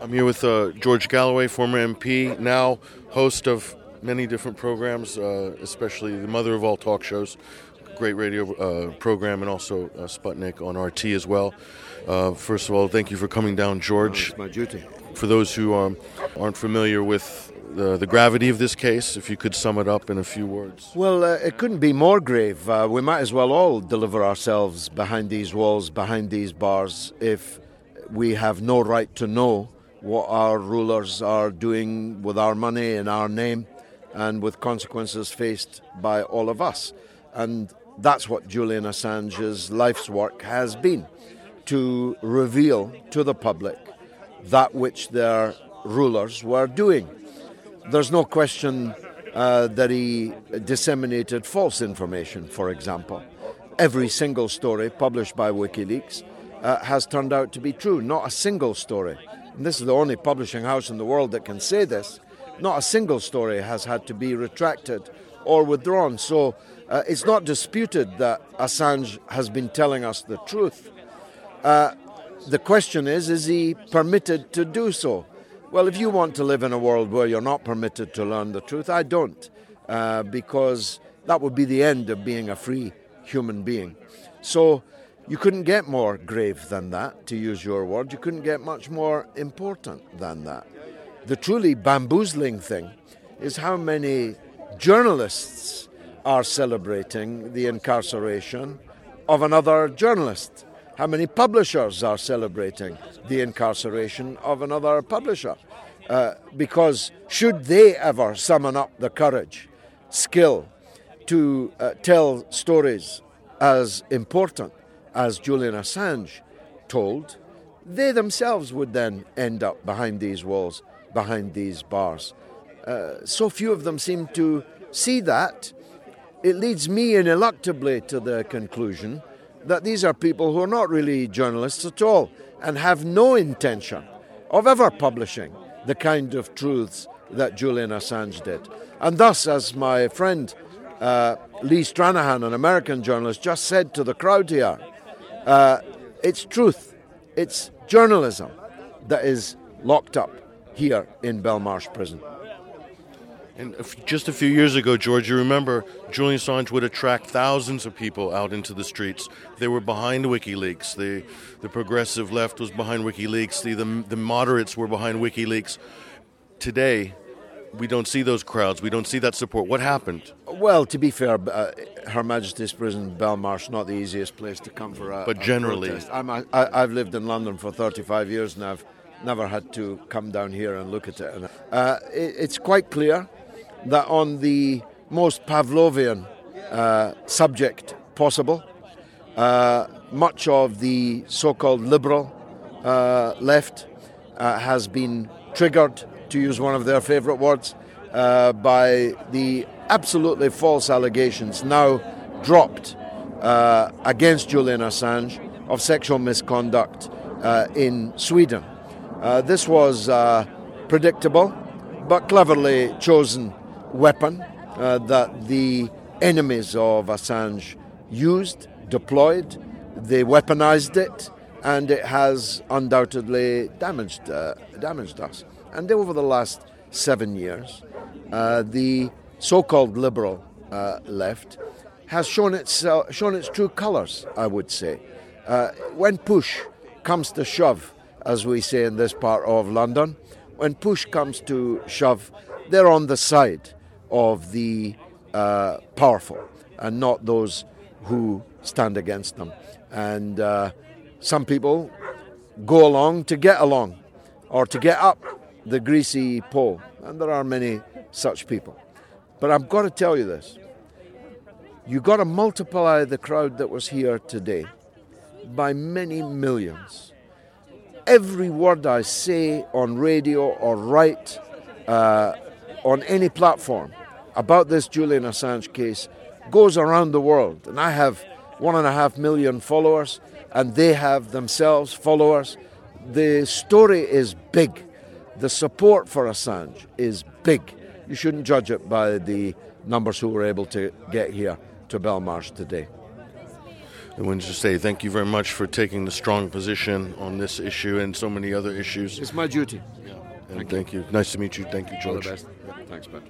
I'm here with uh, George Galloway, former MP, now host of many different programs, uh, especially the mother of all talk shows, great radio uh, program, and also uh, Sputnik on RT as well. Uh, first of all, thank you for coming down, George. Oh, it's my duty. For those who um, aren't familiar with the, the, gravity of this case, if you could sum it up in a few words. Well, uh, it couldn't be more grave. Uh, we might as well all deliver ourselves behind these walls, behind these bars, if we have no right to know what our rulers are doing with our money in our name and with consequences faced by all of us. And that's what Julian Assange's life's work has been to reveal to the public that which their rulers were doing. There's no question uh, that he disseminated false information, for example. Every single story published by WikiLeaks uh, has turned out to be true, not a single story. And this is the only publishing house in the world that can say this. Not a single story has had to be retracted or withdrawn. So uh, it's not disputed that Assange has been telling us the truth. Uh, the question is is he permitted to do so? Well, if you want to live in a world where you're not permitted to learn the truth, I don't, uh, because that would be the end of being a free human being. So you couldn't get more grave than that, to use your word. You couldn't get much more important than that. The truly bamboozling thing is how many journalists are celebrating the incarceration of another journalist. How many publishers are celebrating the incarceration of another publisher? Uh, because should they ever summon up the courage, skill to uh, tell stories as important as Julian Assange told, they themselves would then end up behind these walls behind these bars. Uh, so few of them seem to see that. It leads me ineluctably to the conclusion that these are people who are not really journalists at all and have no intention of ever publishing the kind of truths that Julian Assange did. And thus, as my friend uh, Lee Stranahan, an American journalist, just said to the crowd here, uh, it's truth, it's journalism that is locked up here in Belmarsh Prison. And just a few years ago, George, you remember Julian Assange would attract thousands of people out into the streets. They were behind WikiLeaks. The, the progressive left was behind WikiLeaks. The, the, the moderates were behind WikiLeaks. Today, we don't see those crowds. We don't see that support. What happened? Well, to be fair, uh, Her Majesty's Prison, Belmarsh, not the easiest place to come for a. But generally, a I'm a, I, I've lived in London for 35 years and I've never had to come down here and look at it. Uh, it it's quite clear that on the most Pavlovian uh, subject possible, uh, much of the so called liberal uh, left uh, has been triggered, to use one of their favourite words, uh, by the absolutely false allegations now dropped uh, against Julian Assange of sexual misconduct in Sweden. this was predictable, but cleverly chosen weapon uh, that the enemies of Assange used, deployed, they weaponized it, and it has undoubtedly damaged, uh, damaged us. And over the last seven years, uh, the so called liberal uh, left has shown its, uh, shown its true colours, I would say. Uh, when push comes to shove, as we say in this part of London, when push comes to shove, they're on the side of the uh, powerful and not those who stand against them. And uh, some people go along to get along or to get up the greasy pole. And there are many such people. But I've got to tell you this you've got to multiply the crowd that was here today by many millions. Every word I say on radio or write uh, on any platform about this Julian Assange case goes around the world. And I have one and a half million followers, and they have themselves followers. The story is big. The support for Assange is big. You shouldn't judge it by the numbers who were able to get here to Belmarsh today. I wanted to say thank you very much for taking the strong position on this issue and so many other issues. It's my duty. And thank, you. Nice to meet you. Thank you, George. All George. the best. Thanks, Pat.